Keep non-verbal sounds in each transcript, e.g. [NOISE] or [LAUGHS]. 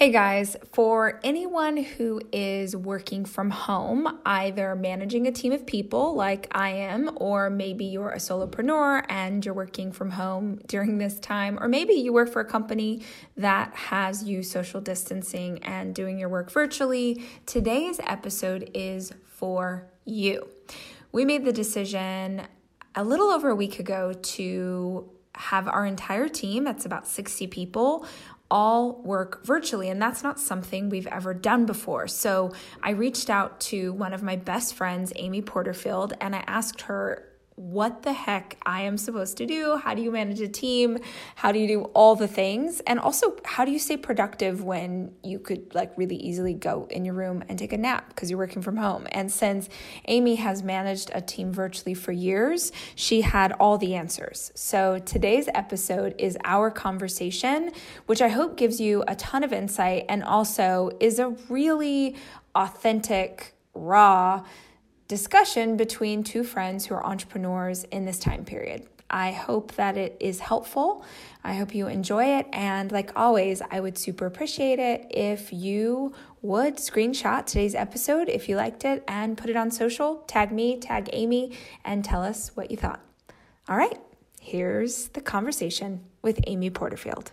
Hey guys, for anyone who is working from home, either managing a team of people like I am, or maybe you're a solopreneur and you're working from home during this time, or maybe you work for a company that has you social distancing and doing your work virtually, today's episode is for you. We made the decision a little over a week ago to have our entire team, that's about 60 people, all work virtually, and that's not something we've ever done before. So I reached out to one of my best friends, Amy Porterfield, and I asked her what the heck I am supposed to do. How do you manage a team? How do you do all the things? And also, how do you stay productive when you could like really easily go in your room and take a nap because you're working from home? And since Amy has managed a team virtually for years, she had all the answers. So today's episode is our conversation, which I hope gives you a ton of insight and also is a really authentic, raw, discussion between two friends who are entrepreneurs in this time period. I hope that it is helpful. I hope you enjoy it. And like always, I would super appreciate it if you would screenshot today's episode if you liked it and put it on social. Tag me, tag Amy, and tell us what you thought. All right, here's the conversation with Amy Porterfield.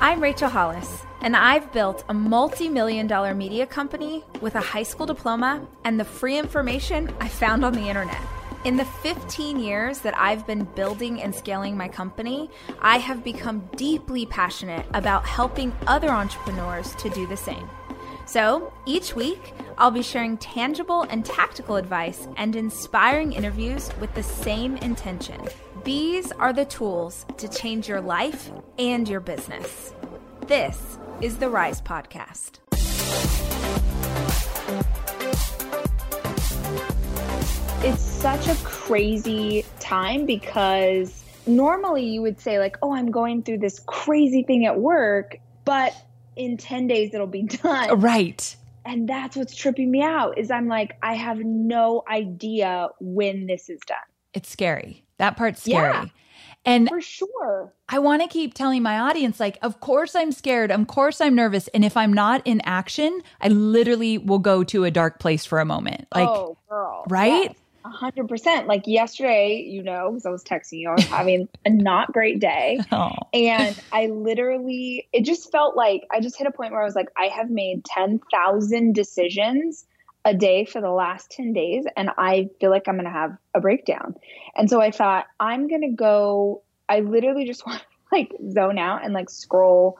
I'm Rachel Hollis, and I've built a multi million dollar media company with a high school diploma and the free information I found on the internet. In the 15 years that I've been building and scaling my company, I have become deeply passionate about helping other entrepreneurs to do the same. So each week, I'll be sharing tangible and tactical advice and inspiring interviews with the same intention. These are the tools to change your life and your business. This is the Rise Podcast. It's such a crazy time because normally you would say, like, oh, I'm going through this crazy thing at work, but in 10 days it'll be [LAUGHS] done. Right. And that's what's tripping me out is I'm like, I have no idea when this is done. It's scary. That part's scary. Yeah. And for sure. I want to keep telling my audience, like, of course I'm scared. Of course I'm nervous. And if I'm not in action, I literally will go to a dark place for a moment. Like, oh, girl. Right? A hundred percent. Like yesterday, you know, because I was texting you, I was having a not great day. [LAUGHS] Oh. And I literally, it just felt like I just hit a point where I was like, I have made 10,000 decisions a day for the last 10 days, and I feel like I'm going to have a breakdown. And so I thought, I'm going to go, I literally just [LAUGHS] want to like zone out and like scroll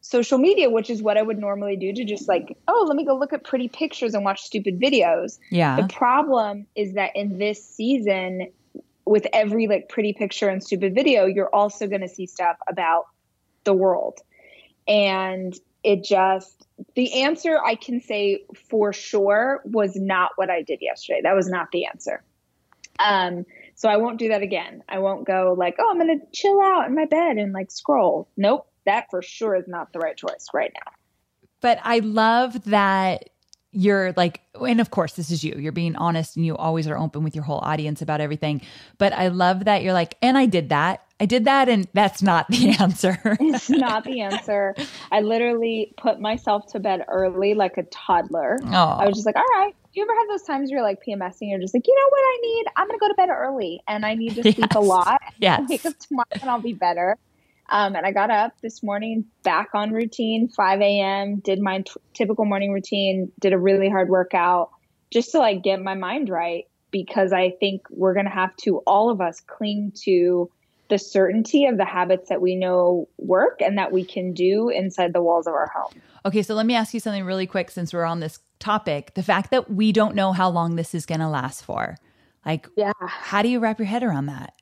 social media, which is what I would normally do to just like, oh, let me go look at pretty pictures and watch stupid videos. Yeah. The problem is that in this season, with every like pretty picture and stupid video, you're also going to see stuff about the world. And it just, the answer I can say for sure was not what I did yesterday. That was not the answer. Um, so I won't do that again. I won't go like, oh, I'm going to chill out in my bed and like scroll. Nope that for sure is not the right choice right now. But I love that you're like, and of course, this is you. You're being honest and you always are open with your whole audience about everything. But I love that you're like, and I did that. I did that, and that's not the [LAUGHS] answer. it's not the answer. I literally put myself to bed early like a toddler. Oh. I was just like, all right. You ever have those times where you're like PMSing? You're just like, you know what I need? I'm going to go to bed early and I need to [LAUGHS] sleep yes. a lot. Yes. I'll wake up tomorrow and I'll be better. Um, and I got up this morning, back on routine, 5 a.m., did my t- typical morning routine, did a really hard workout just to like get my mind right because I think we're going to have to, all of us, cling to the certainty of the habits that we know work and that we can do inside the walls of our home. Okay, so let me ask you something really quick since we're on this topic. The fact that we don't know how long this is going to last for. Like, yeah. how do you wrap your head around that?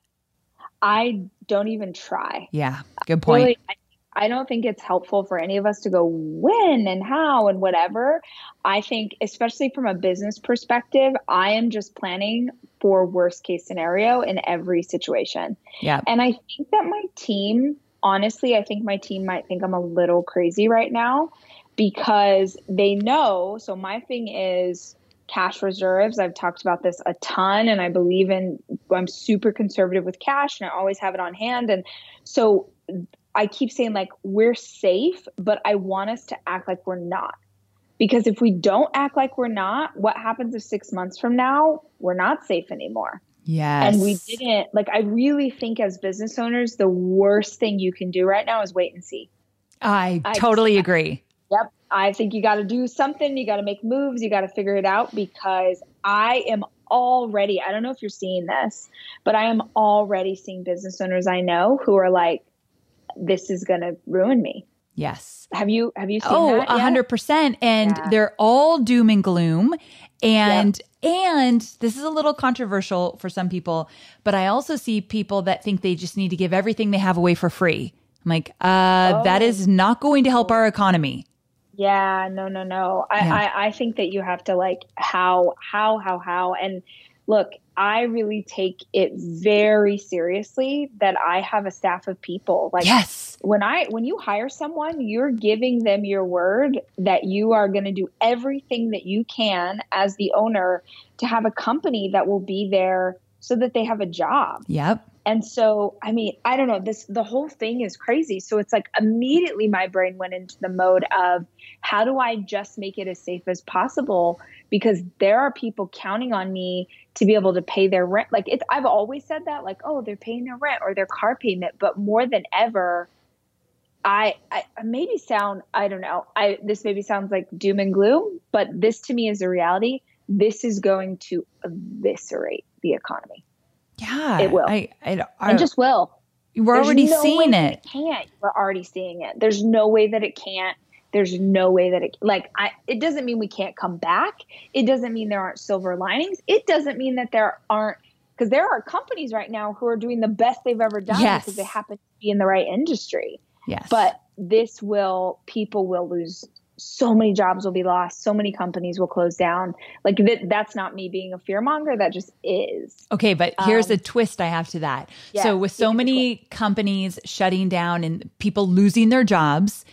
I don't even try. Yeah, good point. Really, I, I don't think it's helpful for any of us to go when and how and whatever. I think, especially from a business perspective, I am just planning for worst case scenario in every situation. Yeah. And I think that my team, honestly, I think my team might think I'm a little crazy right now because they know. So my thing is cash reserves. I've talked about this a ton and I believe in I'm super conservative with cash and I always have it on hand and so I keep saying like we're safe, but I want us to act like we're not. Because if we don't act like we're not, what happens if 6 months from now we're not safe anymore? Yes. And we didn't like I really think as business owners the worst thing you can do right now is wait and see. I, I totally agree. Yep. I think you got to do something, you got to make moves, you got to figure it out because I am already, I don't know if you're seeing this, but I am already seeing business owners I know who are like this is going to ruin me. Yes. Have you have you seen that? oh, a hundred percent. And yeah. they're all doom and gloom. And yep. and this is a little controversial for some people, but I also see people that think they just need to give everything they have away for free. I'm like, uh, oh. that is not going to help our economy. Yeah, no, no, no. I, yeah. I, I think that you have to like how, how, how, how. And look, I really take it very seriously that I have a staff of people. Like yes. when I when you hire someone, you're giving them your word that you are going to do everything that you can as the owner to have a company that will be there so that they have a job. Yep. And so, I mean, I don't know, this the whole thing is crazy. So it's like immediately my brain went into the mode of how do I just make it as safe as possible because there are people counting on me to be able to pay their rent. Like it's I've always said that like, oh, they're paying their rent or their car payment, but more than ever I, I maybe sound I don't know. I this maybe sounds like doom and gloom, but this to me is a reality. This is going to eviscerate the economy. Yeah, it will. I, I, I it just will. We're There's already no seeing it. it. Can't. We're already seeing it. There's no way that it can't. There's no way that it like I. It doesn't mean we can't come back. It doesn't mean there aren't silver linings. It doesn't mean that there aren't because there are companies right now who are doing the best they've ever done yes. because they happen to be in the right industry. Yes. But this will people will lose so many jobs will be lost so many companies will close down like that that's not me being a fear monger that just is okay but here's um, a twist i have to that yes, so with so many companies shutting down and people losing their jobs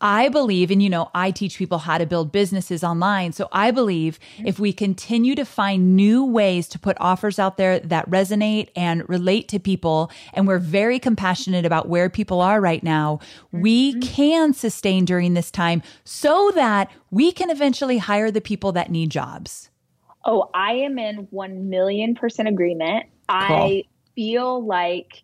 I believe, and you know, I teach people how to build businesses online. So I believe mm-hmm. if we continue to find new ways to put offers out there that resonate and relate to people, and we're very compassionate about where people are right now, mm-hmm. we can sustain during this time so that we can eventually hire the people that need jobs. Oh, I am in 1 million percent agreement. Cool. I feel like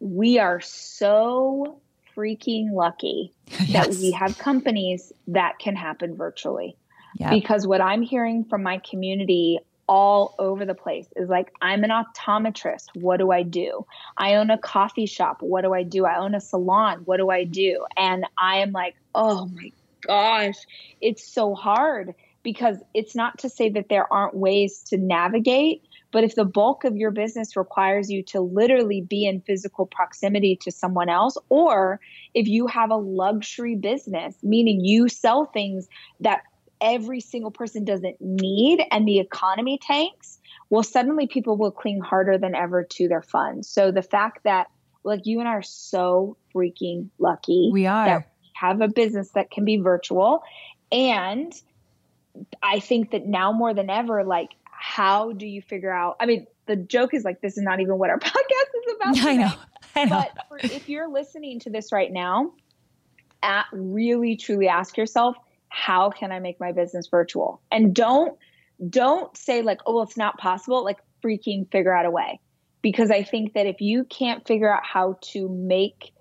we are so freaking lucky [LAUGHS] yes. that we have companies that can happen virtually. Yep. Because what I'm hearing from my community all over the place is like, I'm an optometrist. What do I do? I own a coffee shop. What do I do? I own a salon. What do I do? And I am like, oh my gosh, it's so hard because it's not to say that there aren't ways to navigate, but if the bulk of your business requires you to literally be in physical proximity to someone else, or if you have a luxury business, meaning you sell things that every single person doesn't need and the economy tanks, well, suddenly people will cling harder than ever to their funds. So the fact that, like, you and I are so freaking lucky. We are. That we have a business that can be virtual. And I think that now more than ever, like, how do you figure out? I mean, the joke is like, this is not even what our [LAUGHS] podcast is about. [LAUGHS] Today. I know. I know. But for, if you're listening to this right now, at really truly ask yourself, how can I make my business virtual? And don't don't say like, oh, well, it's not possible. Like freaking figure out a way. Because I think that if you can't figure out how to make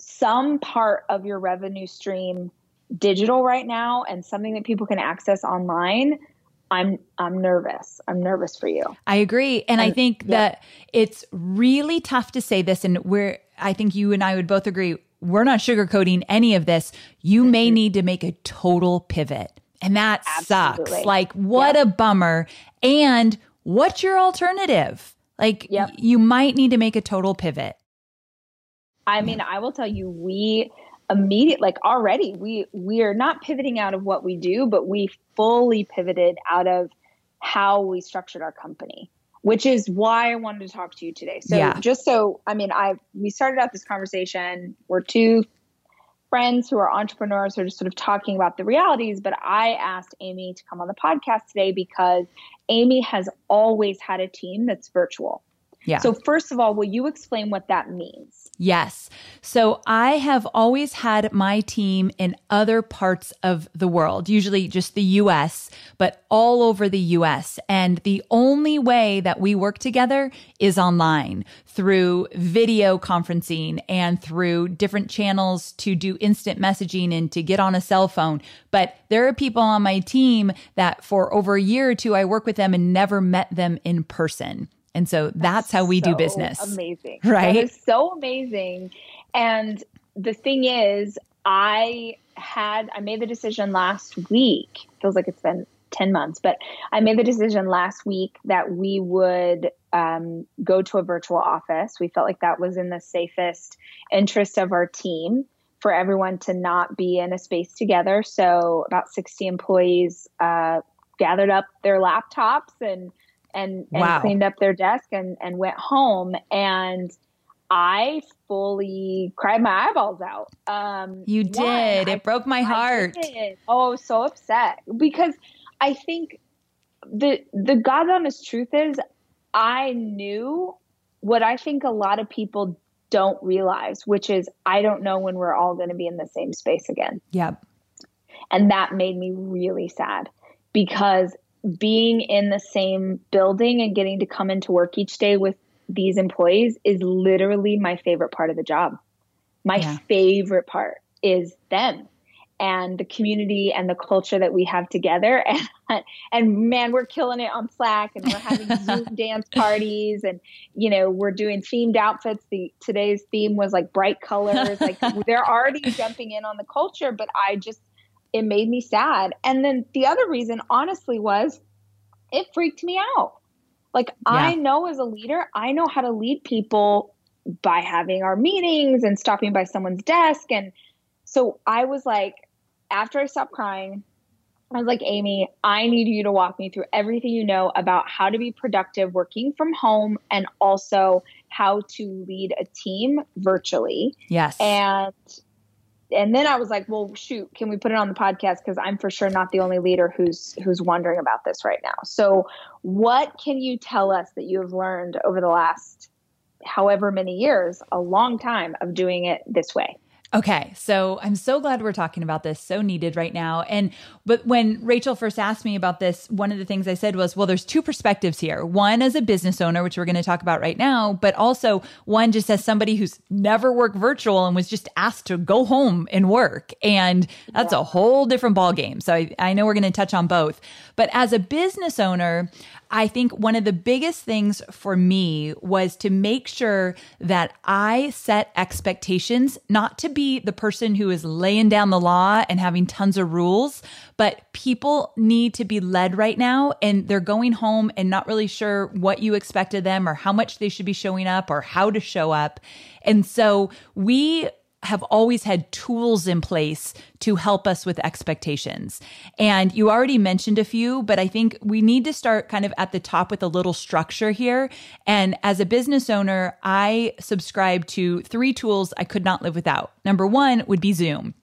some part of your revenue stream digital right now and something that people can access online, I'm I'm nervous. I'm nervous for you. I agree. And, and I think yeah. that it's really tough to say this and we're I think you and I would both agree we're not sugarcoating any of this. You may mm-hmm. need to make a total pivot. And that Absolutely. sucks. Like what yep. a bummer. And what's your alternative? Like yep. you might need to make a total pivot. I mean, I will tell you we immediate like already we we are not pivoting out of what we do but we fully pivoted out of how we structured our company which is why i wanted to talk to you today so yeah. just so i mean i we started out this conversation we're two friends who are entrepreneurs who are just sort of talking about the realities but i asked amy to come on the podcast today because amy has always had a team that's virtual Yeah. So, first of all, will you explain what that means? Yes. So I have always had my team in other parts of the world, usually just the US, but all over the US. And the only way that we work together is online through video conferencing and through different channels to do instant messaging and to get on a cell phone. But there are people on my team that for over a year or two, I work with them and never met them in person. And so that's, that's how we so do business. Amazing. Right. That is so amazing. And the thing is, I had, I made the decision last week. Feels like it's been 10 months, but I made the decision last week that we would um, go to a virtual office. We felt like that was in the safest interest of our team for everyone to not be in a space together. So about 60 employees uh, gathered up their laptops and and, and wow. cleaned up their desk and, and went home. And I fully cried my eyeballs out. Um, you did. One, it I, broke my heart. Oh, so upset because I think the the God's honest truth is I knew what I think a lot of people don't realize, which is I don't know when we're all going to be in the same space again. Yep. And that made me really sad because being in the same building and getting to come into work each day with these employees is literally my favorite part of the job. My yeah. favorite part is them and the community and the culture that we have together. [LAUGHS] And, and man, we're killing it on Slack and we're having [LAUGHS] Zoom dance parties and, you know, we're doing themed outfits. The today's theme was like bright colors. Like [LAUGHS] they're already jumping in on the culture, but I just it made me sad. And then the other reason, honestly, was it freaked me out. Like, yeah. I know as a leader, I know how to lead people by having our meetings and stopping by someone's desk. And so I was like, after I stopped crying, I was like, Amy, I need you to walk me through everything you know about how to be productive working from home and also how to lead a team virtually. Yes. And and then I was like, well, shoot, can we put it on the podcast? Because I'm for sure not the only leader who's who's wondering about this right now. So, what can you tell us that you have learned over the last however many years, a long time of doing it this way? Okay, so I'm so glad we're talking about this. So needed right now. And but when Rachel first asked me about this, one of the things I said was, well, there's two perspectives here. One as a business owner, which we're going to talk about right now, but also one just as somebody who's never worked virtual and was just asked to go home and work. And that's yeah. a whole different ball game. So I, I know we're going to touch on both. But as a business owner, I think one of the biggest things for me was to make sure that I set expectations, not to be the person who is laying down the law and having tons of rules, but people need to be led right now and they're going home and not really sure what you expected them or how much they should be showing up or how to show up. And so we have always had tools in place to help us with expectations. And you already mentioned a few, but I think we need to start kind of at the top with a little structure here. And as a business owner, I subscribe to three tools I could not live without. Number one would be Zoom.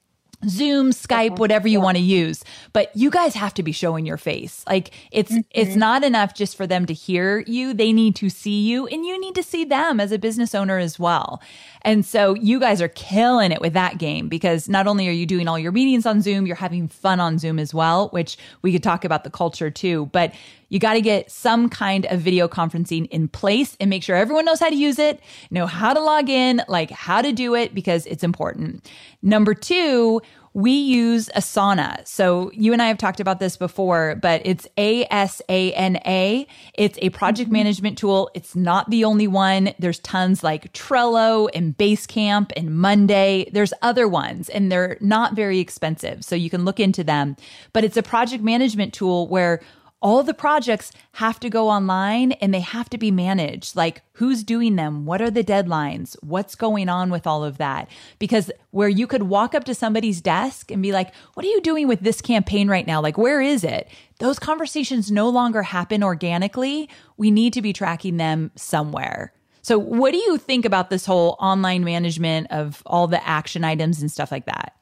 Zoom, Skype, whatever you yeah. want to use. But you guys have to be showing your face. Like it's mm-hmm. it's not enough just for them to hear you. They need to see you and you need to see them as a business owner as well. And so you guys are killing it with that game because not only are you doing all your meetings on Zoom, you're having fun on Zoom as well, which we could talk about the culture too. But you got to get some kind of video conferencing in place and make sure everyone knows how to use it, know how to log in, like how to do it because it's important. Number two, we use Asana. So you and I have talked about this before, but it's A S A N A. It's a project mm-hmm. management tool. It's not the only one. There's tons like Trello and Basecamp and Monday. There's other ones and they're not very expensive. So you can look into them. But it's a project management tool where all the projects have to go online and they have to be managed. Like, who's doing them? What are the deadlines? What's going on with all of that? Because where you could walk up to somebody's desk and be like, What are you doing with this campaign right now? Like, where is it? Those conversations no longer happen organically. We need to be tracking them somewhere. So, what do you think about this whole online management of all the action items and stuff like that?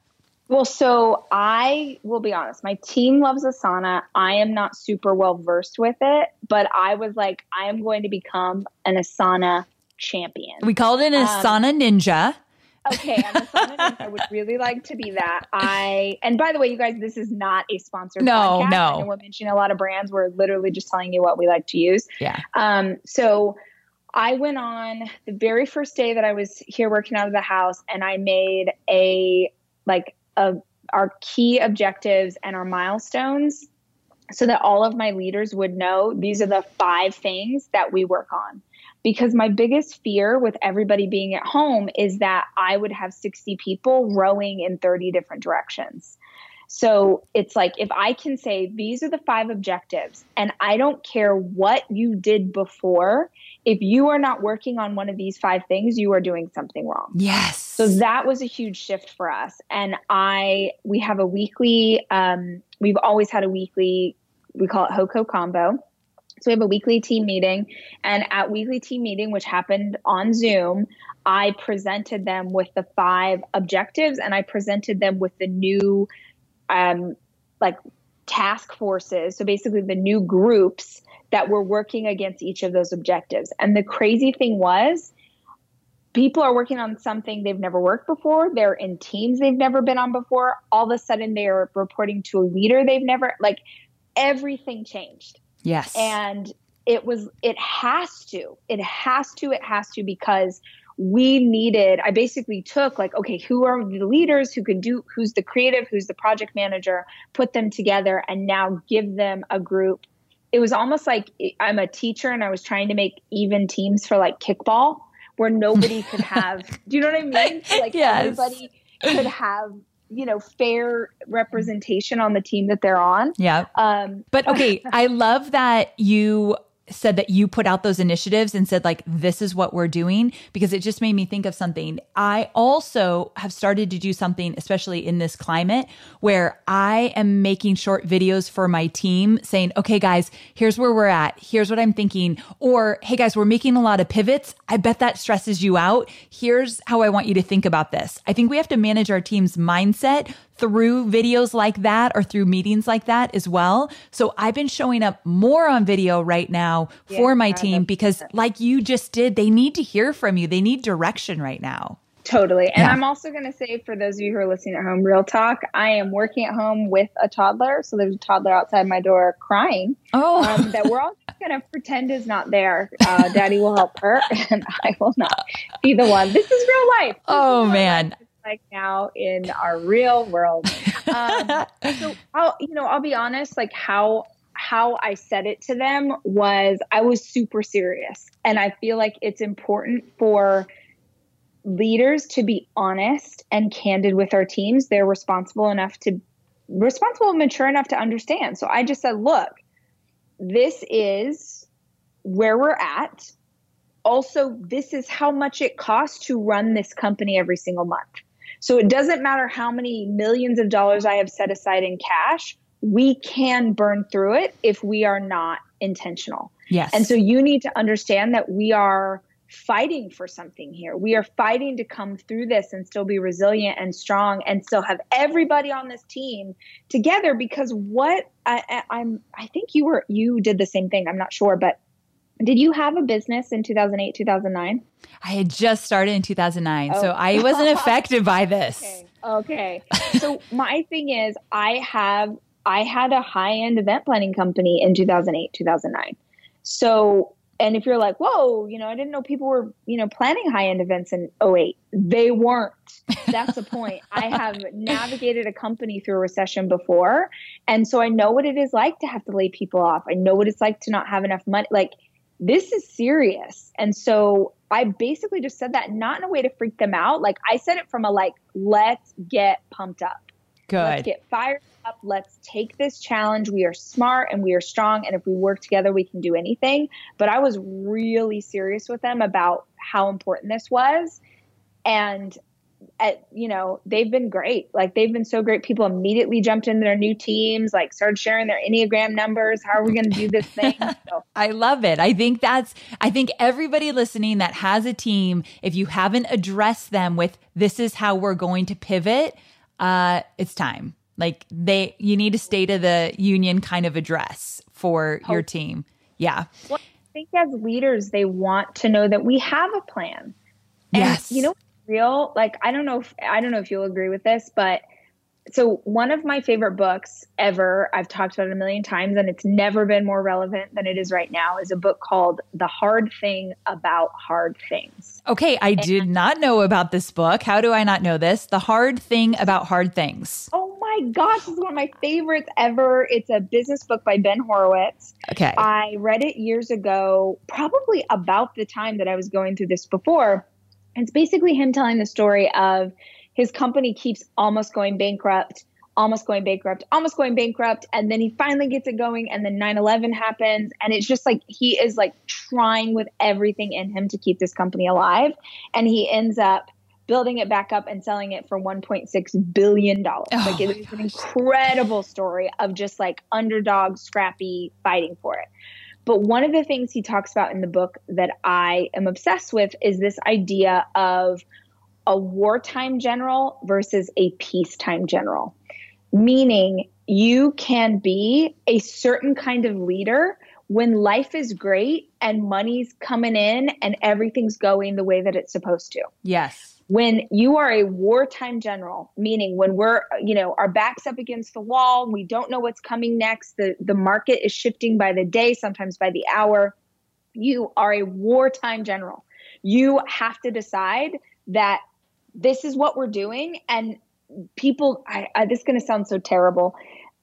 Well, so I will be honest. My team loves Asana. I am not super well versed with it, but I was like, I am going to become an Asana champion. We called it an um, Asana Ninja. Okay, I'm Asana Ninja. I would really like to be that. I and by the way, you guys, this is not a sponsored. No, podcast. no. We're mentioning a lot of brands. We're literally just telling you what we like to use. Yeah. Um. So I went on the very first day that I was here working out of the house, and I made a like of our key objectives and our milestones so that all of my leaders would know these are the five things that we work on. Because my biggest fear with everybody being at home is that I would have 60 people rowing in 30 different directions. So it's like if I can say these are the five objectives, and I don't care what you did before, if you are not working on one of these five things, you are doing something wrong. Yes. So that was a huge shift for us. And I, we have a weekly, um, we've always had a weekly, we call it HOCO combo. So we have a weekly team meeting. And at weekly team meeting, which happened on Zoom, I presented them with the five objectives and I presented them with the new, um, like task forces. So basically the new groups that were working against each of those objectives. And the crazy thing was, people are working on something they've never worked before. They're in teams they've never been on before. All of a sudden, they are reporting to a leader they've never, like, everything changed. Yes. And it was, it has to, it has to, it has to, because we needed i basically took like okay who are the leaders who can do who's the creative who's the project manager put them together and now give them a group it was almost like I'm a teacher and I was trying to make even teams for like kickball where nobody could [LAUGHS] have do you know what I mean? Like yes. everybody could have you know fair representation on the team that they're on. Yeah. Um but okay, [LAUGHS] I love that you said that you put out those initiatives and said like this is what we're doing because it just made me think of something. I also have started to do something especially in this climate where i am making short videos for my team saying okay guys here's where we're at. Here's what i'm thinking. Or hey guys we're making a lot of pivots. I bet that stresses you out. Here's how i want you to think about this. I think we have to manage our team's mindset through videos like that or through meetings like that as well. So I've been showing up more on video right now yeah, for my team because, like you just did, they need to hear from you. They need direction right now. Totally. And yeah. I'm also going to say for those of you who are listening at home, real talk, I am working at home with a toddler. So there's a toddler outside my door crying. Oh. Um, that we're all going to pretend is not there. Uh, Daddy will help her [LAUGHS] and I will not be the one. This is real life. This oh, man. Life like now in our real world. Um, so [LAUGHS] I'll, you know, I'll be honest, like how how I said it to them was I was super serious. And I feel like it's important for leaders to be honest and candid with our teams. They're responsible enough to responsible and mature enough to understand. So I just said, look, this is where we're at. Also, this is how much it costs to run this company every single month. So it doesn't matter how many millions of dollars I have set aside in cash, we can burn through it if we are not intentional. Yes. And so you need to understand that we are fighting for something here. We are fighting to come through this and still be resilient and strong and still have everybody on this team together because what I, I'm I think you were you did the same thing. I'm not sure, but did you have a business in 2008, 2009? I had just started in 2009, oh. so I oh. wasn't [LAUGHS] affected by this. Okay. okay. [LAUGHS] so my thing is I have I had a high-end event planning company in 2008, 2009. So, and if you're like, "Whoa, you know, I didn't know people were, you know, planning high-end events in 08." They weren't. That's the point. I have [LAUGHS] navigated a company through a recession before, and so I know what it is like to have to lay people off. I know what it's like to not have enough money. Like this is serious. And so I basically just said that not in a way to freak them out. Like I said it from a like, let's get pumped up. Good. Let's get fired up. Let's take this challenge. We are smart and we are strong. And if we work together, we can do anything. But I was really serious with them about how important this was. And at, you know, they've been great. Like they've been so great. People immediately jumped into their new teams, like started sharing their Enneagram numbers. How are we going to do this [LAUGHS] thing? So. I love it. I think that's, I think everybody listening that has a team, if you haven't addressed them with this is how we're going to pivot, uh, it's time. Like they, you need a state of the union kind of address for your team. Yeah. Well, I think as leaders, they want to know that we have a plan. And yes. You know, real like I don't know if I don't know if you'll agree with this, but so one of my favorite books ever i've talked about it a million times and it's never been more relevant than it is right now is a book called the hard thing about hard things. Okay i and, did not know about this book. How do i not know this? The hard thing about hard things. Oh my gosh this is one of my favorites ever. It's a business book by ben horowitz. Okay. I read it years ago probably about the time that i was going through this before it's basically him telling the story of his company keeps almost going bankrupt, almost going bankrupt, almost going bankrupt. And then he finally gets it going. And then 9 11 happens. And it's just like he is like trying with everything in him to keep this company alive. And he ends up building it back up and selling it for 1.6 billion dollars. Oh like it is an incredible story of just like underdog, scrappy fighting for it. But one of the things he talks about in the book that I am obsessed with is this idea of a wartime general versus a peacetime general, meaning you can be a certain kind of leader when life is great and money's coming in and everything's going the way that it's supposed to. Yes. When you are a wartime general, meaning when we're, you know, our backs up against the wall, we don't know what's coming next, the, the market is shifting by the day, sometimes by the hour, you are a wartime general. You have to decide that this is what we're doing and people I, I this is going to sound so terrible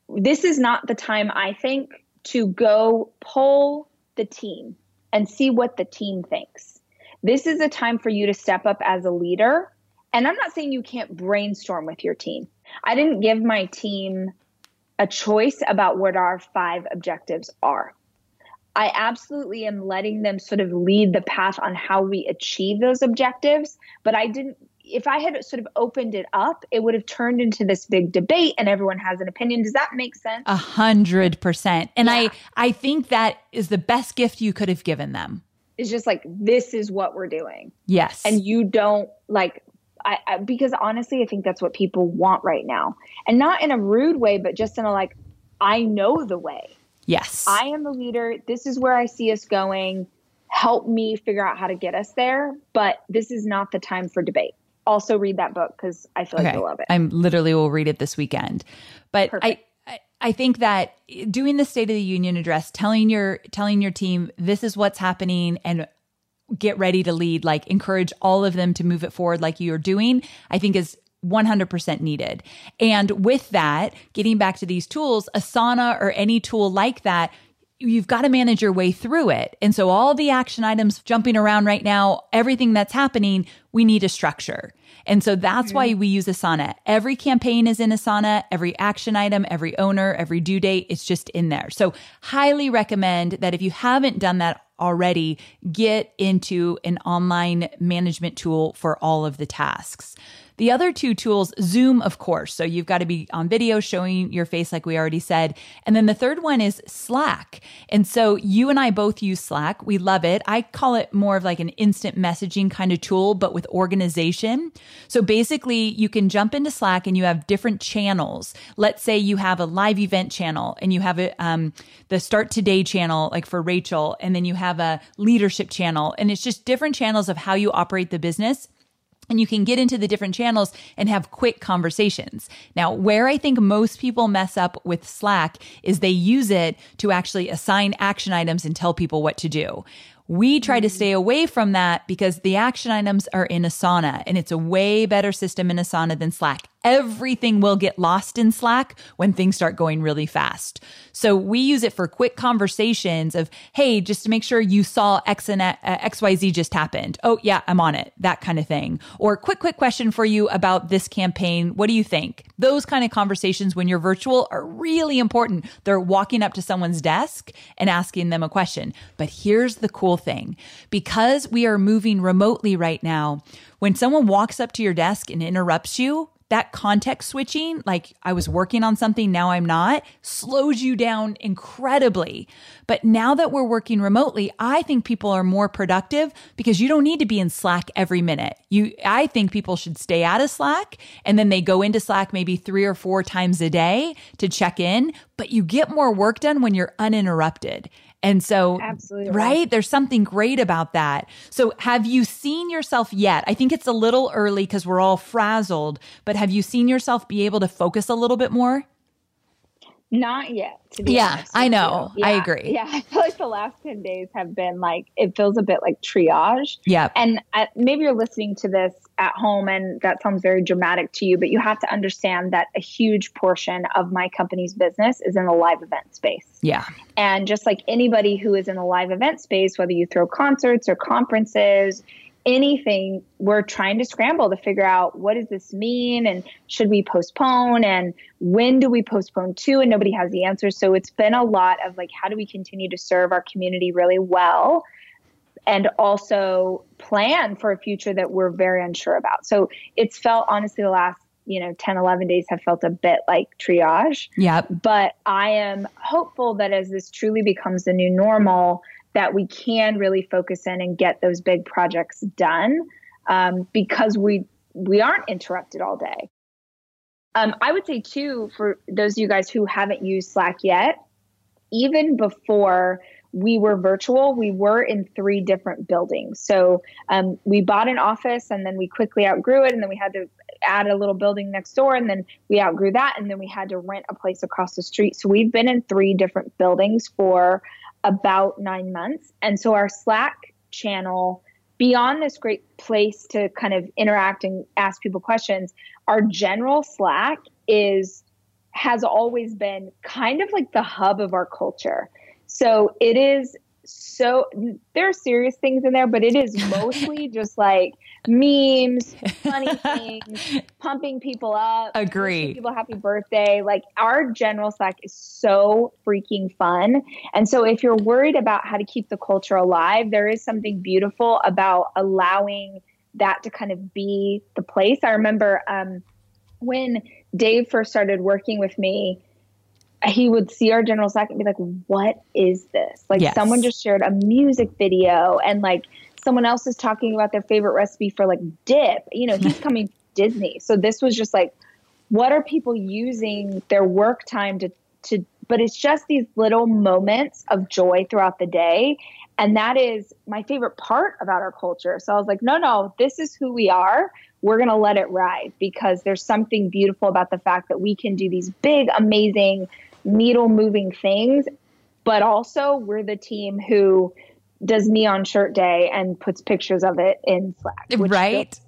this is not the time i think to go pull the team and see what the team thinks this is a time for you to step up as a leader and i'm not saying you can't brainstorm with your team i didn't give my team a choice about what our five objectives are I absolutely am letting them sort of lead the path on how we achieve those objectives, but I didn't if I had sort of opened it up, it would have turned into this big debate and everyone has an opinion. Does that make sense? A hundred percent. And yeah. I, I think that is the best gift you could have given them. It's just like, this is what we're doing. Yes. And you don't like, I, I because honestly, I think that's what people want right now. And not in a rude way, but just in a like, I know the way. Yes. I am the leader. This is where I see us going. Help me figure out how to get us there. But this is not the time for debate also read that book because I feel okay. like you'll love it. I'm literally will read it this weekend. But I, I I think that doing the State of the Union address, telling your telling your team this is what's happening and get ready to lead, like encourage all of them to move it forward like you're doing, I think is 100% needed. And with that, getting back to these tools, Asana or any tool like that, you've got to manage your way through it. And so all the action items jumping around right now, everything that's happening, we need a structure. And so that's mm-hmm. why we use Asana. Every campaign is in Asana, every action item, every owner, every due date, it's just in there. So highly recommend that if you haven't done that already, get into an online management tool for all of the tasks. The other two tools, Zoom, of course. So you've got to be on video showing your face, like we already said. And then the third one is Slack. And so you and I both use Slack. We love it. I call it more of like an instant messaging kind of tool, but with organization. So basically, you can jump into Slack and you have different channels. Let's say you have a live event channel and you have a, um, the Start Today channel, like for Rachel, and then you have a leadership channel. And it's just different channels of how you operate the business and you can get into the different channels and have quick conversations. Now, where I think most people mess up with Slack is they use it to actually assign action items and tell people what to do. We try to stay away from that because the action items are in Asana and it's a way better system in Asana than Slack everything will get lost in Slack when things start going really fast. So we use it for quick conversations of, hey, just to make sure you saw X and uh, XYZ just happened. Oh, yeah, I'm on it. That kind of thing. Or quick, quick question for you about this campaign. What do you think? Those kind of conversations when you're virtual are really important. They're walking up to someone's desk and asking them a question. But here's the cool thing because we are moving remotely right now, when someone walks up to your desk and interrupts you, that context switching, like I was working on something, now I'm not, slows you down incredibly. But now that we're working remotely, I think people are more productive because you don't need to be in Slack every minute. You, I think people should stay out of Slack and then they go into Slack maybe three or four times a day to check in, but you get more work done when you're uninterrupted. And so, Absolutely. right? There's something great about that. So, have you seen yourself yet? I think it's a little early because we're all frazzled, but have you seen yourself be able to focus a little bit more? Not yet, to be Yeah, honest. I know. you. I agree. Yeah, [LAUGHS] I feel like the last 10 days have been like, it feels a bit like triage. Yeah. And uh, maybe you're listening to this at home and that sounds very dramatic to you, but you have to understand that a huge portion of my company's business is in the live event space. Yeah. And just like anybody who is in the live event space, whether you throw concerts or conferences, anything, we're trying to scramble to figure out what does this mean and should we postpone and when do we postpone to? And nobody has the answer. So it's been a lot of like, how do we continue to serve our community really well? And also plan for a future that we're very unsure about. So it's felt honestly the last, you know, 10, 11 days have felt a bit like triage Yep. but I am hopeful that as this truly becomes the new normal, that we can really focus in and get those big projects done um, because we we aren't interrupted all day. Um, I would say too, for those of you guys who haven't used Slack yet, even before we were virtual, we were in three different buildings. So um, we bought an office and then we quickly outgrew it, and then we had to add a little building next door, and then we outgrew that, and then we had to rent a place across the street. So we've been in three different buildings for about nine months. And so our Slack channel, beyond this great place to kind of interact and ask people questions, our general Slack is has always been kind of like the hub of our culture. So it is so there are serious things in there, but it is [LAUGHS] mostly just like memes, funny [LAUGHS] things, pumping people up. Agree. People happy birthday. Like our general Slack is so freaking fun. And so if you're worried about how to keep the culture alive, there is something beautiful about allowing that to kind of be the place. I remember um, when Dave first started working with me, he would see our general Slack and be like, "What is this?" Like Yes. someone just shared a music video, and like someone else is talking about their favorite recipe for like dip. You know, he's [LAUGHS] coming Disney, so this was just like, what are people using their work time to to? But it's just these little moments of joy throughout the day, and that is my favorite part about our culture. So I was like, no, no, this is who we are. We're going to let it ride because there's something beautiful about the fact that we can do these big, amazing, needle moving things, but also we're the team who does neon shirt day and puts pictures of it in Slack. Right.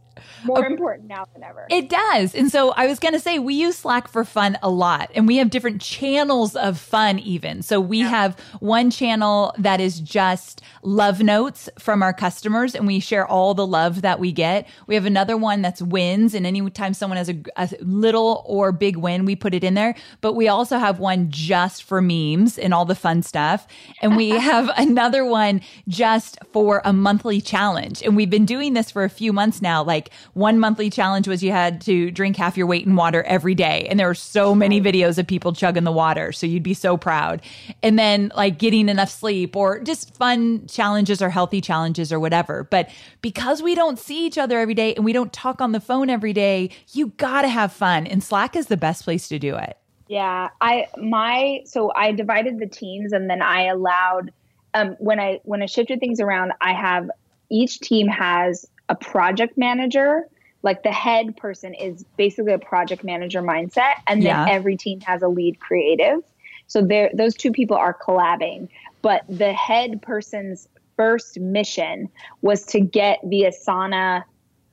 More important now than ever. It does. And so I was going to say, we use Slack for fun a lot, and we have different channels of fun, even. So we have one channel that is just love notes from our customers, and we share all the love that we get. We have another one that's wins, and anytime someone has a, a little or big win, we put it in there. But we also have one just for memes and all the fun stuff. And we [LAUGHS] have another one just for a monthly challenge. And we've been doing this for a few months now. Like one monthly challenge was you had to drink half your weight in water every day. And there were so many videos of people chugging the water. So you'd be so proud. And then like getting enough sleep or just fun challenges or healthy challenges or whatever. But because we don't see each other every day and we don't talk on the phone every day, you gotta have fun. And Slack is the best place to do it. Yeah, I my so I divided the teams and then I allowed um when I when I shifted things around, I have each team has a project manager. Like the head person is basically a project manager mindset, and then Yeah. every team has a lead creative. So there, those two people are collabing. But the head person's first mission was to get the Asana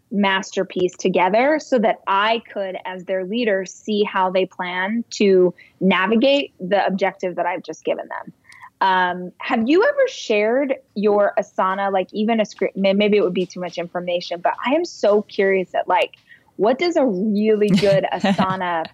masterpiece together so that I could, as their leader, see how they plan to navigate the objective that I've just given them. Um, have you ever shared your Asana, like even a script? Maybe it would be too much information, but I am so curious at like, what does a really good [LAUGHS] Asana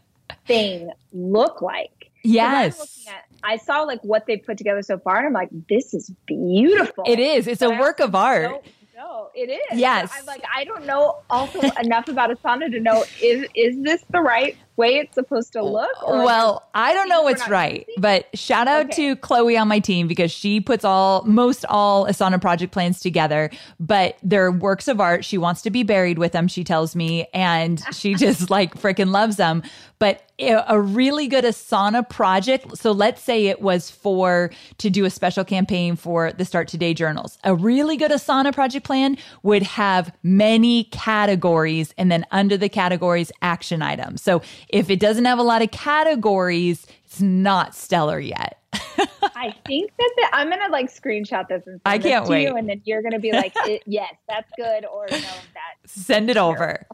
thing look like? Yes. at- I saw like what they've put together so far, and I'm like, this is beautiful. It is. It's a But work of art. don't No, it is. Yes. I'm like, I don't know also enough about Asana to know is is this the right way it's supposed to oh, look? Or well, I don't know what's right, using? but shout out Okay. to Chloe on my team because she puts all most all Asana project plans together. But they're works of art. She wants to be buried with them. She tells me, and she [LAUGHS] just like freaking loves them. But a really good Asana project. So let's say it was for to do a special campaign for the Start Today journals. A really good Asana project plan would have many categories and then under the categories, action items. So if it doesn't have a lot of categories, it's not stellar yet. [LAUGHS] I think that the, I'm gonna like screenshot this and send I can't to wait. you, and then you're gonna be like, [LAUGHS] "Yes, that's good," or "No, that." Send it over.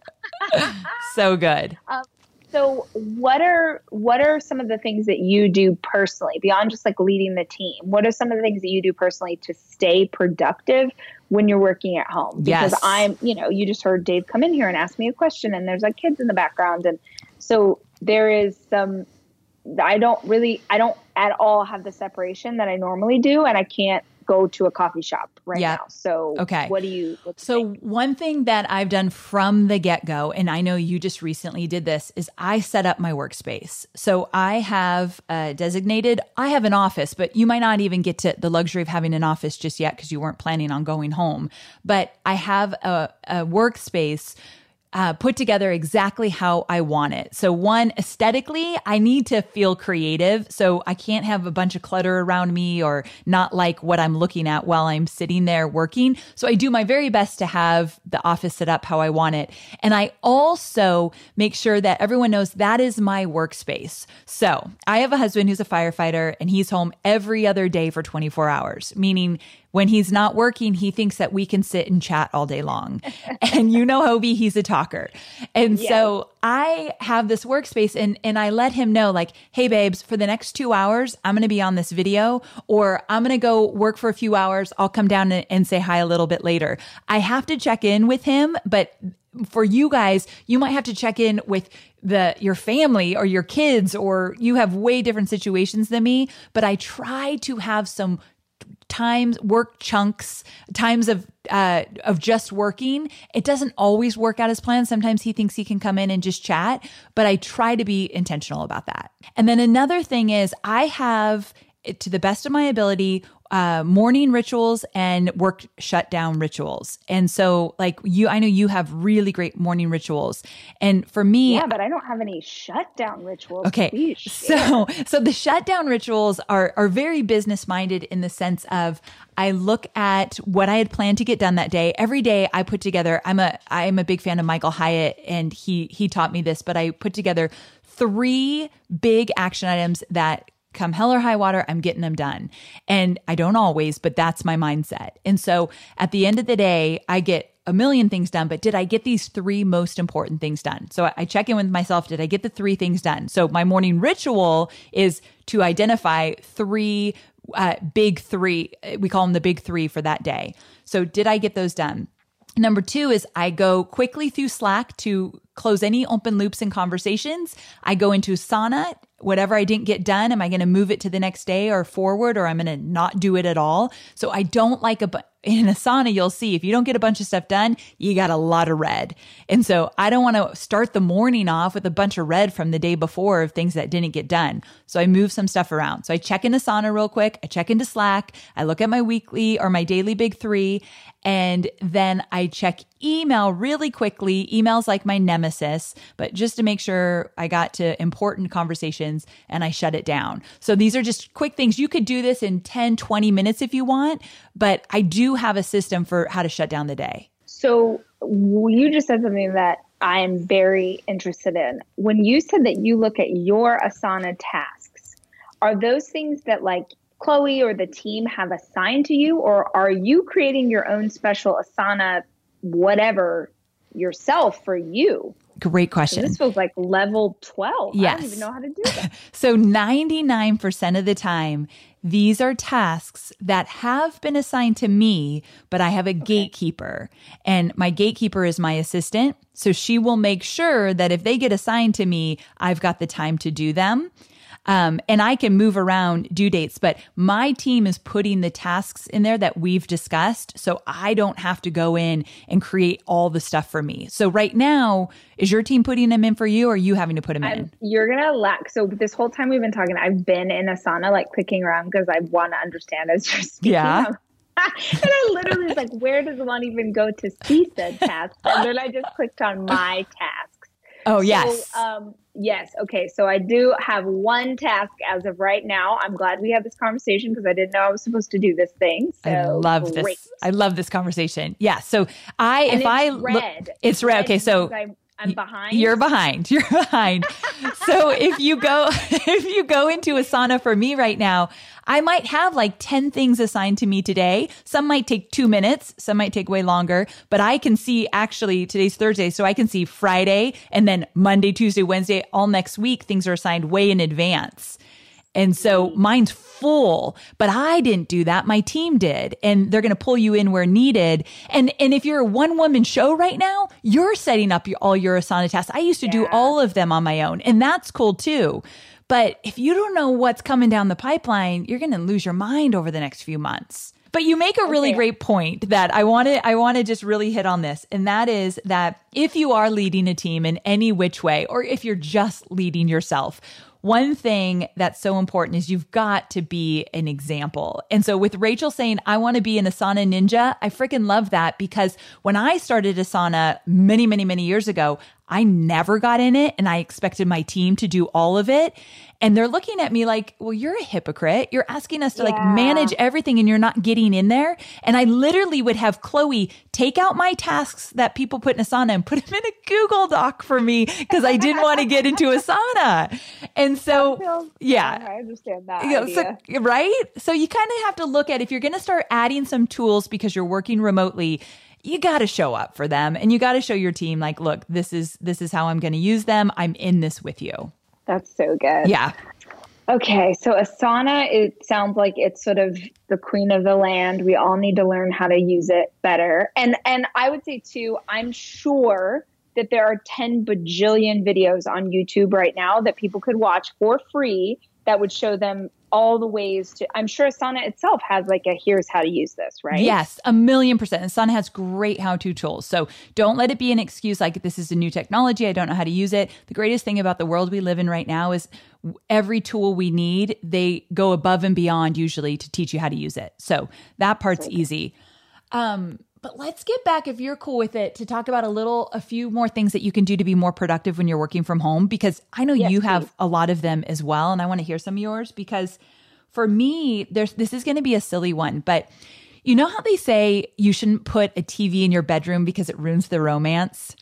[LAUGHS] so good. Um, so, what are what are some of the things that you do personally beyond just like leading the team? What are some of the things that you do personally to stay productive when you're working at home? Because Yes. I'm, you know, you just heard Dave come in here and ask me a question, and there's like kids in the background, and so there is some. I don't really, I don't at all have the separation that I normally do, and I can't go to a coffee shop right Yeah. now. So, Okay. what do you? What do you So, think? one thing that I've done from the get go, and I know you just recently did this, is I set up my workspace. So, I have uh, designated, I have an office, but you might not even get to the luxury of having an office just yet because you weren't planning on going home. But I have a, a workspace uh, put together exactly how I want it. So, one, aesthetically, I need to feel creative. So, I can't have a bunch of clutter around me or not like what I'm looking at while I'm sitting there working. So, I do my very best to have the office set up how I want it. And I also make sure that everyone knows that is my workspace. So, I have a husband who's a firefighter and he's home every other day for 24 hours, meaning when he's not working, he thinks that we can sit and chat all day long. [LAUGHS] and you know, Hobie, he's a talker. And so I have this workspace and, and I let him know, like, hey, babes, for the next two hours, I'm going to be on this video or I'm going to go work for a few hours. I'll come down and, and say hi a little bit later. I have to check in with him, but for you guys, you might have to check in with the your family or your kids or you have way different situations than me, but I try to have some times work chunks times of uh of just working it doesn't always work out as planned. Sometimes he thinks he can come in and just chat but i try to be intentional about that. And then another thing is i have to the best of my ability uh, morning rituals and work shutdown rituals and so like you i know you have really great morning rituals and for me yeah, but I don't have any shutdown rituals. Okay. So [LAUGHS] so the shutdown rituals are are very business minded in the sense of I look at what I had planned to get done that day. Every day I put together I'm a I'm a big fan of Michael Hyatt and he he taught me this, but I put together three big action items that come hell or high water, I'm getting them done. And I don't always, but that's my mindset. And so at the end of the day, I get a million things done, but did I get these three most important things done? So I- check in with myself. Did I get the three things done? So my morning ritual is to identify three uh, big three. We call them the big three for that day. So did I get those done? Number two is I go quickly through Slack to close any open loops and conversations. I go into Asana. Whatever I didn't get done, am I going to move it to the next day or forward, or I'm going to not do it at all? So I don't like a, in Asana, you'll see if you don't get a bunch of stuff done, you got a lot of red. And so I don't want to start the morning off with a bunch of red from the day before of things that didn't get done. So I move some stuff around. So I check in Asana real quick. I check into Slack. I look at my weekly or my daily big three. And then I check email really quickly. Email's like my nemesis, but just to make sure I got to important conversations and I shut it down. So these are just quick things. You could do this in 10, 20 minutes if you want, but I do have a system for how to shut down the day. So you just said something that I am very interested in. When you said that you look at your Asana tasks, are those things that like Chloe or the team have assigned to you, or are you creating your own special Asana, whatever, yourself for you? Great question. This feels like level 12. I Yes. don't even know how to do that. [LAUGHS] So 99% of the time, these are tasks that have been assigned to me, but I have a gatekeeper. And my gatekeeper is my assistant. So she will make sure that if they get assigned to me, I've got the time to do them. Um, and I can move around due dates, but my team is putting the tasks in there that we've discussed. So I don't have to go in and create all the stuff for me. So right now, is your team putting them in for you or are you having to put them I'm, in? You're going to lack. So this whole time we've been talking, I've been in Asana, like clicking around because I want to understand as you're speaking. Yeah. [LAUGHS] and I literally was like, where does one even go to see said task? And then I just clicked on my tasks. Oh, yes. So, um, yes. Okay. So I do have one task as of right now. I'm glad we had this conversation because I didn't know I was supposed to do this thing. So I love great. this. I love this conversation. Yeah. So I, And if it's I, red. look, it's red. Okay. So I'm, behind. You're behind. [LAUGHS] You're behind. so if you go [LAUGHS] if you go into Asana for me right now, I might have like 10 things assigned to me today. Some might take 2 minutes, some might take way longer, but I can see actually today's Thursday, so I can see Friday and then Monday, Tuesday, Wednesday, all next week things are assigned way in advance. And so mine's full, but I didn't do that. My team did. And they're going to pull you in where needed. And, and if you're a one woman show right now, you're setting up your, all your Asana tasks. I used to do all of them on my own and that's cool too. But if you don't know what's coming down the pipeline, you're going to lose your mind over the next few months. But you make a really Okay. great point that I want to I want to just really hit on this and that is that if you are leading a team in any which way or if you're just leading yourself one thing that's so important is you've got to be an example. And so with Rachel saying, I want to be an Asana ninja, I freaking love that because when I started Asana many, many, many years ago, I never got in it and I expected my team to do all of it. And they're looking at me like, well, you're a hypocrite. You're asking us to like manage everything and you're not getting in there. And I literally would have Chloe take out my tasks that people put in Asana and put them in a Google Doc for me because I didn't want to get into Asana. And so, Feels- yeah. I understand that. You know, so, right? So you kind of have to look at if you're going to start adding some tools because you're working remotely, you got to show up for them and you got to show your team like, look, this is this is how I'm going to use them. I'm in this with you. That's so good. Yeah. Okay, so Asana, it sounds like it's sort of the queen of the land. We all need to learn how to use it better. And and I would say too, I'm sure that there are 10 bajillion videos on YouTube right now that people could watch for free that would show them all the ways to I'm sure Asana itself has like a here's how to use this, right? Yes, a million percent. Asana has great how to tools. So don't let it be an excuse like this is a new technology. I don't know how to use it. The greatest thing about the world we live in right now is every tool we need, they go above and beyond usually to teach you how to use it. So that part's easy. Um, but let's get back, if you're cool with it, to talk about a little, a few more things that you can do to be more productive when you're working from home, because I know Yes, you have please. a lot of them as well. And I want to hear some of yours because for me, there's, this is going to be a silly one, but you know how they say you shouldn't put a TV in your bedroom because it ruins the romance?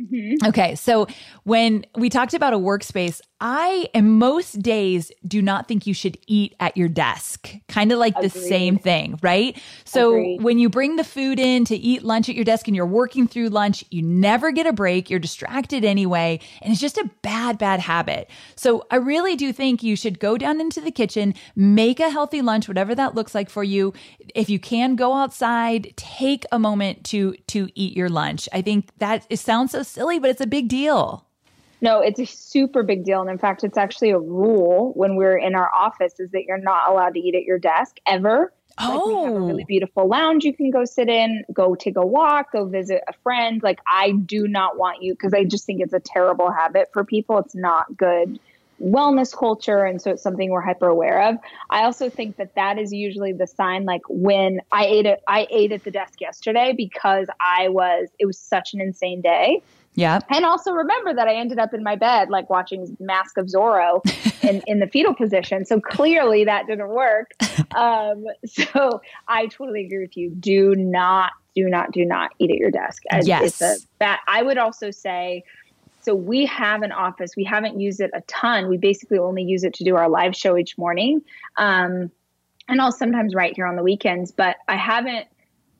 Mm-hmm. Okay, so when we talked about a workspace, I, in most days, do not think you should eat at your desk. Kind of like the same thing, right? So Agreed. when you bring the food in to eat lunch at your desk and you're working through lunch, you never get a break. You're distracted anyway. And it's just a bad, bad habit. So I really do think you should go down into the kitchen, make a healthy lunch, whatever that looks like for you. If you can go outside, take a moment to, to eat your lunch. I think that it sounds so silly, but it's a big deal. No, it's a super big deal. And in fact, it's actually a rule when we're in our office is that you're not allowed to eat at your desk ever. Like we have a Oh. really beautiful lounge you can go sit in, go take a walk, go visit a friend. Like I do not want you because I just think it's a terrible habit for people. It's not good wellness culture and so it's something we're hyper aware of. I also think that that is usually the sign like when I ate it I ate at the desk yesterday because I was it was such an insane day. Yeah. And also remember that I ended up in my bed, like watching Mask of Zorro in, [LAUGHS] in the fetal position. So clearly that didn't work. Um, so I totally agree with you. Do not, do not, do not eat at your desk. Yes. It's a bad, I would also say, so we have an office. We haven't used it a ton. We basically only use it to do our live show each morning. Um, and I'll sometimes write here on the weekends, but I haven't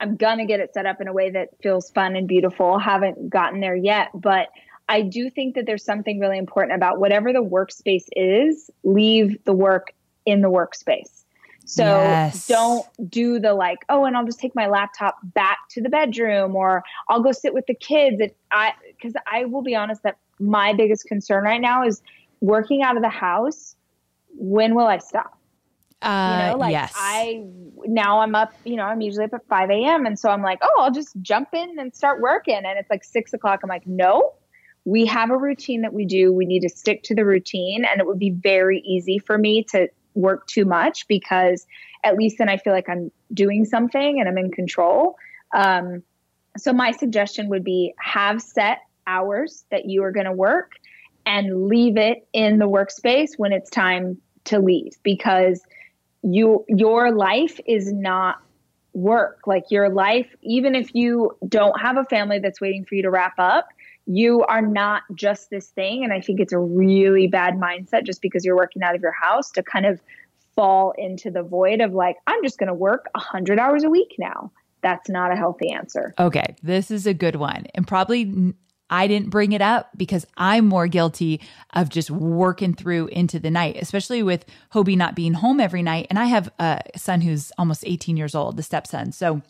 I'm gonna get it set up in a way that feels fun and beautiful. Haven't gotten there yet, but I do think that there's something really important about whatever the workspace is, leave the work in the workspace. So Yes. don't do the like, oh, and I'll just take my laptop back to the bedroom or I'll go sit with the kids. It, I because I will be honest that my biggest concern right now is working out of the house when will I stop? Uh, you know, like yes. I now I'm up, you know, I'm usually up at 5 a.m. And so I'm like, oh, I'll just jump in and start working. And it's like six o'clock. I'm like, no, we have a routine that we do. We need to stick to the routine. And it would be very easy for me to work too much because at least then I feel like I'm doing something and I'm in control. Um, so my suggestion would be have set hours that you are going to work and leave it in the workspace when it's time to leave because you your life is not work. Like your life even if you don't have a family that's waiting for you to wrap up you are not just this thing. And i think it's a really bad mindset just because you're working out of your house to kind of fall into the void of like i'm just going to work 100 hours a week now. That's not a healthy answer. Okay, this is a good one. And probably I didn't bring it up because I'm more guilty of just working through into the night, especially with Hobie not being home every night. And I have a son who's almost 18 years old, the stepson. So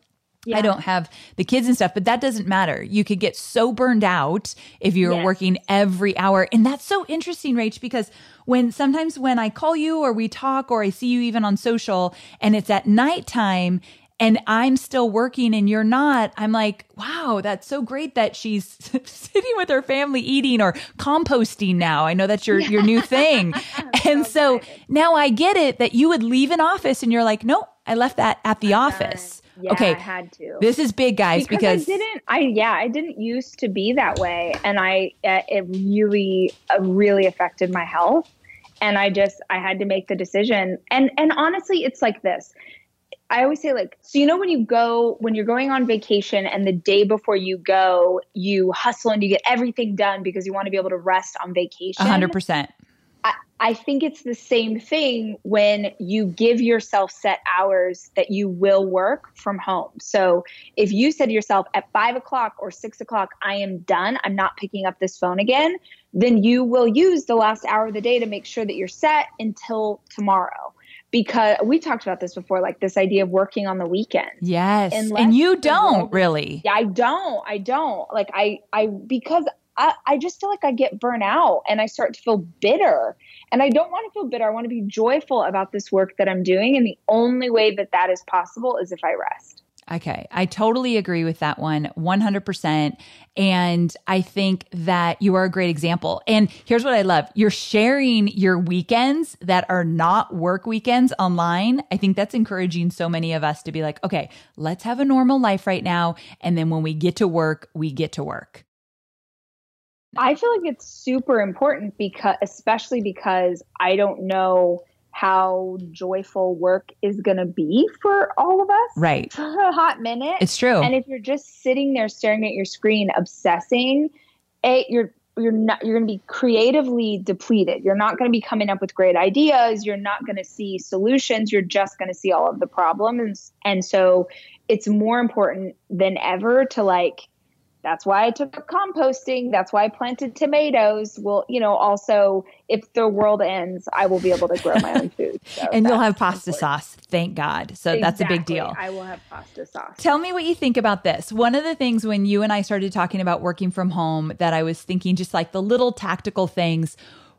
I don't have the kids and stuff, but that doesn't matter. You could get so burned out if you're Yes. working every hour. And that's so interesting, Rach, because when sometimes when I call you or we talk or I see you even on social and it's at nighttime and I'm still working and you're not, I'm like, wow, that's so great that she's [LAUGHS] sitting with her family eating or composting now. I know that's your your new thing. [LAUGHS] and so now I get it that you would leave an office and you're like, no, I left that at the office. yeah okay. i had to This is big, guys, because, I didn't I yeah I didn't used to be that way and I uh, it really uh, really affected my health and I just I had to make the decision and and honestly it's like this I always say like so you know when you go when you're going on vacation and the day before you go you hustle and you get everything done because you want to be able to rest on vacation 100%. I, I think it's the same thing when you give yourself set hours that you will work from home. So if you said to yourself at five o'clock or six o'clock, I am done, I'm not picking up this phone again, then you will use the last hour of the day to make sure that you're set until tomorrow. Because we talked about this before, like this idea of working on the weekend. Yes. Unless and you don't really. Yeah, I don't. I don't. Like I I because I, I just feel like I get burnt out and I start to feel bitter. And I don't want to feel bitter. I want to be joyful about this work that I'm doing. And the only way that that is possible is if I rest. Okay. I totally agree with that one 100%. And I think that you are a great example. And here's what I love you're sharing your weekends that are not work weekends online. I think that's encouraging so many of us to be like, okay, let's have a normal life right now. And then when we get to work, we get to work. I feel like it's super important because, especially because I don't know how joyful work is going to be for all of us Right. for [LAUGHS] a hot minute. It's true. And if you're just sitting there staring at your screen, obsessing, a you're you're not you're going to be creatively depleted. You're not going to be coming up with great ideas. You're not going to see solutions. You're just going to see all of the problems. And so, it's more important than ever to like. That's why I took up composting. That's why I planted tomatoes. Well, you know, also if the world ends, I will be able to grow my own food. [LAUGHS] So and you'll have pasta important. sauce. Thank God. So that's a big deal. I will have pasta sauce. Tell me what you think about this. One of the things when you and I started talking about working from home that I was thinking just like the little tactical things.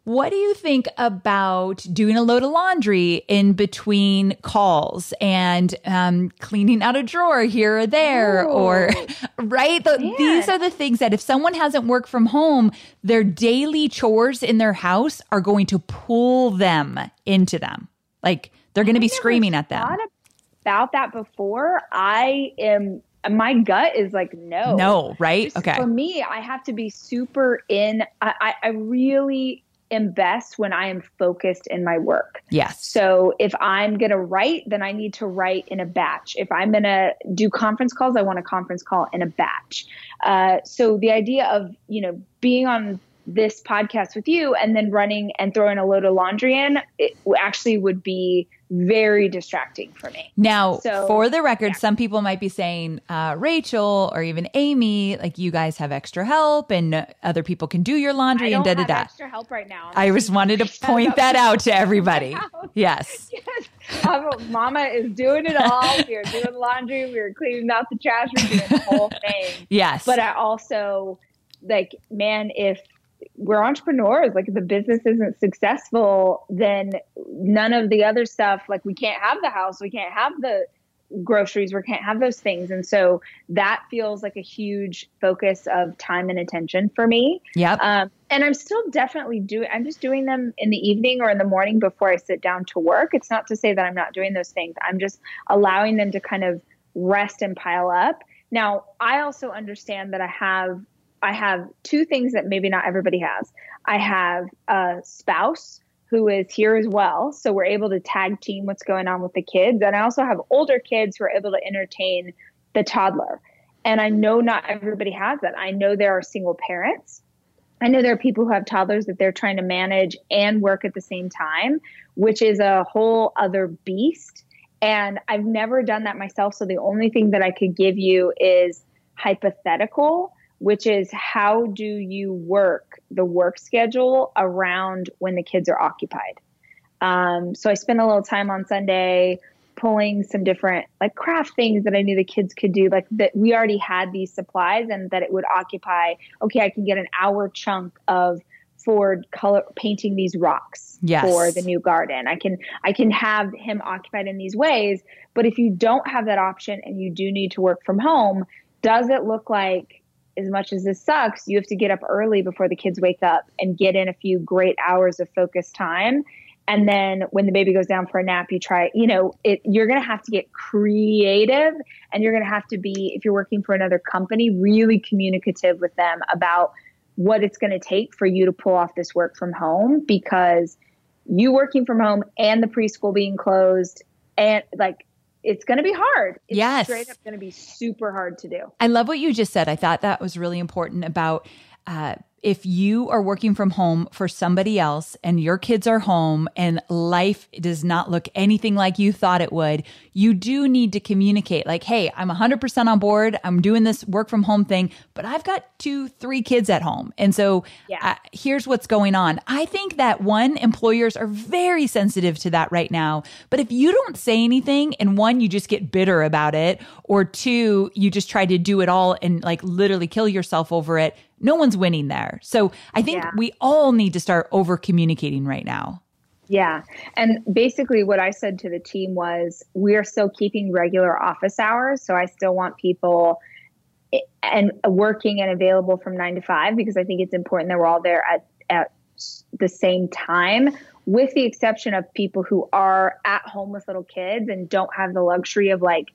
What do you think about doing a load of laundry in between calls and um, cleaning out a drawer here or there? Or, [LAUGHS] right? The- these are the things that if someone hasn't worked from home, their daily chores in their house are going to pull them into them. Like they're going to be screaming at them. about that before. I am. My gut is like no, No, right? Just Okay. For me, I have to be super in. I, I, I really am best when I am focused in my work. Yes. So if I'm going to write, then I need to write in a batch. If I'm going to do conference calls, I want a conference call in a batch. Uh, so the idea of, you know, being on this podcast with you and then running and throwing a load of laundry in, it actually would be very distracting for me. Now, So, for the record, yeah. some people might be saying, uh, Rachel or even Amy, like you guys have extra help and other people can do your laundry and da da da. extra help right now. I just wanted to point that out to everybody. house. [LAUGHS] Yes. Um, Mama is doing it all. We are doing laundry. We are cleaning out the trash. We're doing the whole [LAUGHS] thing. Yes. But I also like, man, if we're entrepreneurs. Like if the business isn't successful, then none of the other stuff, like we can't have the house, we can't have the groceries, we can't have those things. And so that feels like a huge focus of time and attention for me. Yep. Um, and I'm still definitely doing, I'm just doing them in the evening or in the morning before I sit down to work. It's not to say that I'm not doing those things. I'm just allowing them to kind of rest and pile up. Now, I also understand that I have I have two things that maybe not everybody has. I have a spouse who is here as well. So we're able to tag team what's going on with the kids. And I also have older kids who are able to entertain the toddler. And I know not everybody has that. I know there are single parents. I know there are people who have toddlers that they're trying to manage and work at the same time, which is a whole other beast. And I've never done that myself. So the only thing that I could give you is hypothetical which is how do you work the work schedule around when the kids are occupied. Um, so I spent a little time on Sunday pulling some different like craft things that I knew the kids could do, like that we already had these supplies and that it would occupy. Okay, I can get an hour chunk of Ford color painting these rocks yes. for the new garden. I can I can have him occupied in these ways. But if you don't have that option and you do need to work from home, does it look like as much as this sucks, you have to get up early before the kids wake up and get in a few great hours of focused time. And then when the baby goes down for a nap, you try, you know, it, you're going to have to get creative and you're going to have to be, if you're working for another company, really communicative with them about what it's going to take for you to pull off this work from home because you working from home and the preschool being closed and like it's going to be hard. It's yes. straight up going to be super hard to do. I love what you just said. I thought that was really important about uh, if you are working from home for somebody else and your kids are home and life does not look anything like you thought it would, you do need to communicate like, hey, I'm 100% on board. I'm doing this work from home thing, but I've got two, three kids at home. And so yeah. uh, here's what's going on. I think that one, employers are very sensitive to that right now. But if you don't say anything and one, you just get bitter about it, or two, you just try to do it all and like literally kill yourself over it, no one's winning there. So I think yeah. we all need to start over communicating right now. Yeah. And basically, what I said to the team was we are still keeping regular office hours. So I still want people eh, and working and available from nine to five because I think it's important that we're all there at, at the same time, with the exception of people who are at home with little kids and don't have the luxury of like,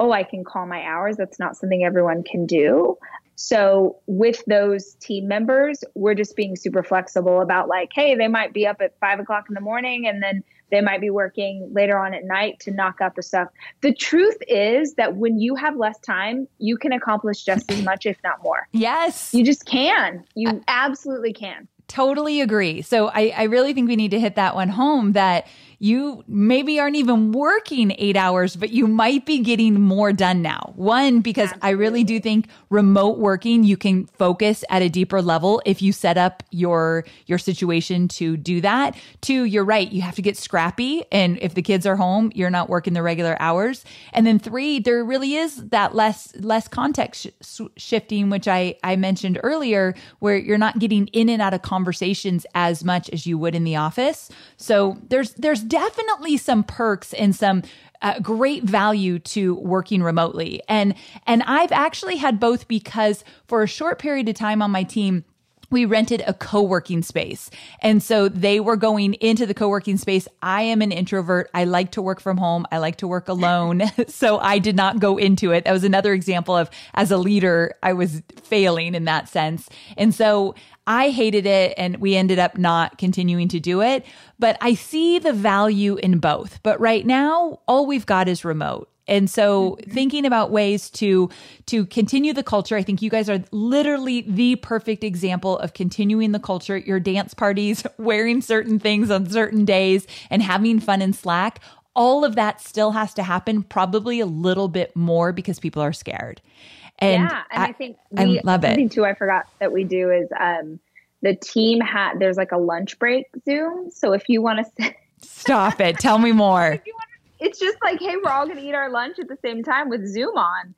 oh, I can call my hours. That's not something everyone can do. So with those team members, we're just being super flexible about like, hey, they might be up at five o'clock in the morning and then they might be working later on at night to knock out the stuff. The truth is that when you have less time, you can accomplish just as much, if not more. Yes. You just can. You absolutely can. Totally agree. So I, I really think we need to hit that one home that you maybe aren't even working eight hours, but you might be getting more done now. One, because Absolutely. I really do think remote working, you can focus at a deeper level if you set up your, your situation to do that. Two, you're right. You have to get scrappy. And if the kids are home, you're not working the regular hours. And then three, there really is that less, less context sh- shifting, which I, I mentioned earlier, where you're not getting in and out of conversations as much as you would in the office. So there's, there's definitely some perks and some uh, great value to working remotely. And and I've actually had both because for a short period of time on my team we rented a co-working space. And so they were going into the co-working space. I am an introvert. I like to work from home. I like to work alone. [LAUGHS] so I did not go into it. That was another example of as a leader, I was failing in that sense. And so I hated it and we ended up not continuing to do it. But I see the value in both. But right now, all we've got is remote. And so mm-hmm. thinking about ways to to continue the culture, I think you guys are literally the perfect example of continuing the culture. Your dance parties, [LAUGHS] wearing certain things on certain days and having fun in Slack, all of that still has to happen probably a little bit more because people are scared. And yeah, and I, I think we, I love it. Too I forgot that we do is um, the team had there's like a lunch break Zoom. So if you want to stop it, tell me more. [LAUGHS] it's just like, hey, we're all going to eat our lunch at the same time with Zoom on.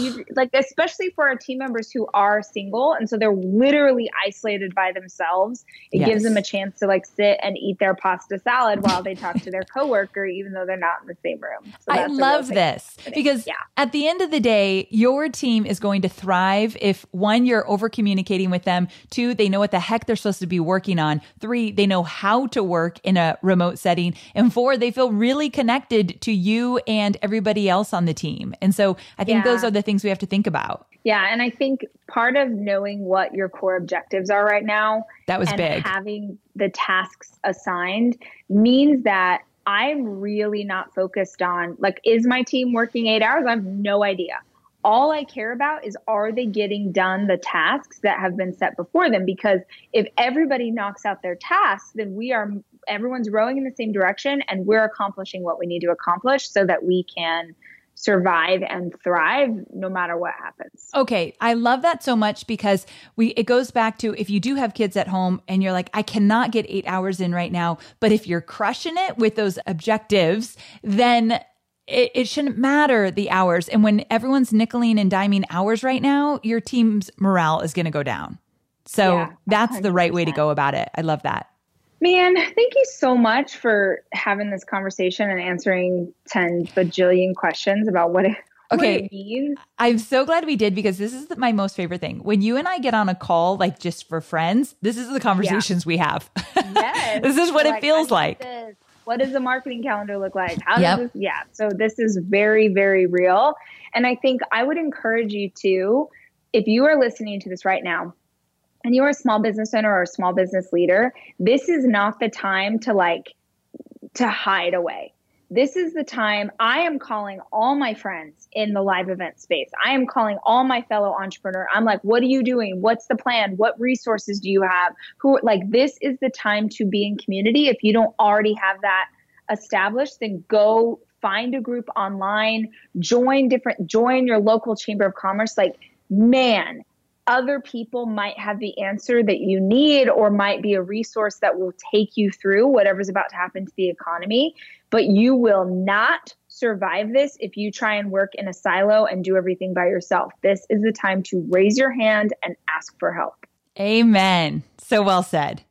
You, like especially for our team members who are single and so they're literally isolated by themselves. It yes. gives them a chance to like sit and eat their pasta salad while they talk to their [LAUGHS] coworker, even though they're not in the same room. So I love this because yeah. at the end of the day, your team is going to thrive if one, you're over communicating with them, two, they know what the heck they're supposed to be working on, three, they know how to work in a remote setting, and four, they feel really connected to you and everybody else on the team. And so I think yeah. those are the things we have to think about. Yeah, and I think part of knowing what your core objectives are right now that was big. Having the tasks assigned means that I'm really not focused on like is my team working 8 hours? I have no idea. All I care about is are they getting done the tasks that have been set before them because if everybody knocks out their tasks then we are everyone's rowing in the same direction and we're accomplishing what we need to accomplish so that we can survive and thrive no matter what happens. Okay, I love that so much because we it goes back to if you do have kids at home and you're like I cannot get 8 hours in right now, but if you're crushing it with those objectives, then it, it shouldn't matter the hours. And when everyone's nickeling and diming hours right now, your team's morale is going to go down. So yeah, that's the right way to go about it. I love that. Man, thank you so much for having this conversation and answering 10 bajillion questions about what it, okay. What I'm so glad we did because this is my most favorite thing. When you and I get on a call, like just for friends, this is the conversations yeah. we have. Yes. [LAUGHS] this is what it feels like. This. What does the marketing calendar look like? How does this? Yeah. So this is very, very real. And I think I would encourage you to, if you are listening to this right now, and you're a small business owner or a small business leader, this is not the time to like to hide away. This is the time I am calling all my friends in the live event space. I am calling all my fellow entrepreneur. I'm like, what are you doing? What's the plan? What resources do you have? Who like this is the time to be in community. If you don't already have that established, then go find a group online, join different join your local chamber of commerce. Like, man, other people might have the answer that you need or might be a resource that will take you through whatever's about to happen to the economy. But you will not survive this if you try and work in a silo and do everything by yourself. This is the time to raise your hand and ask for help. Amen. So well said.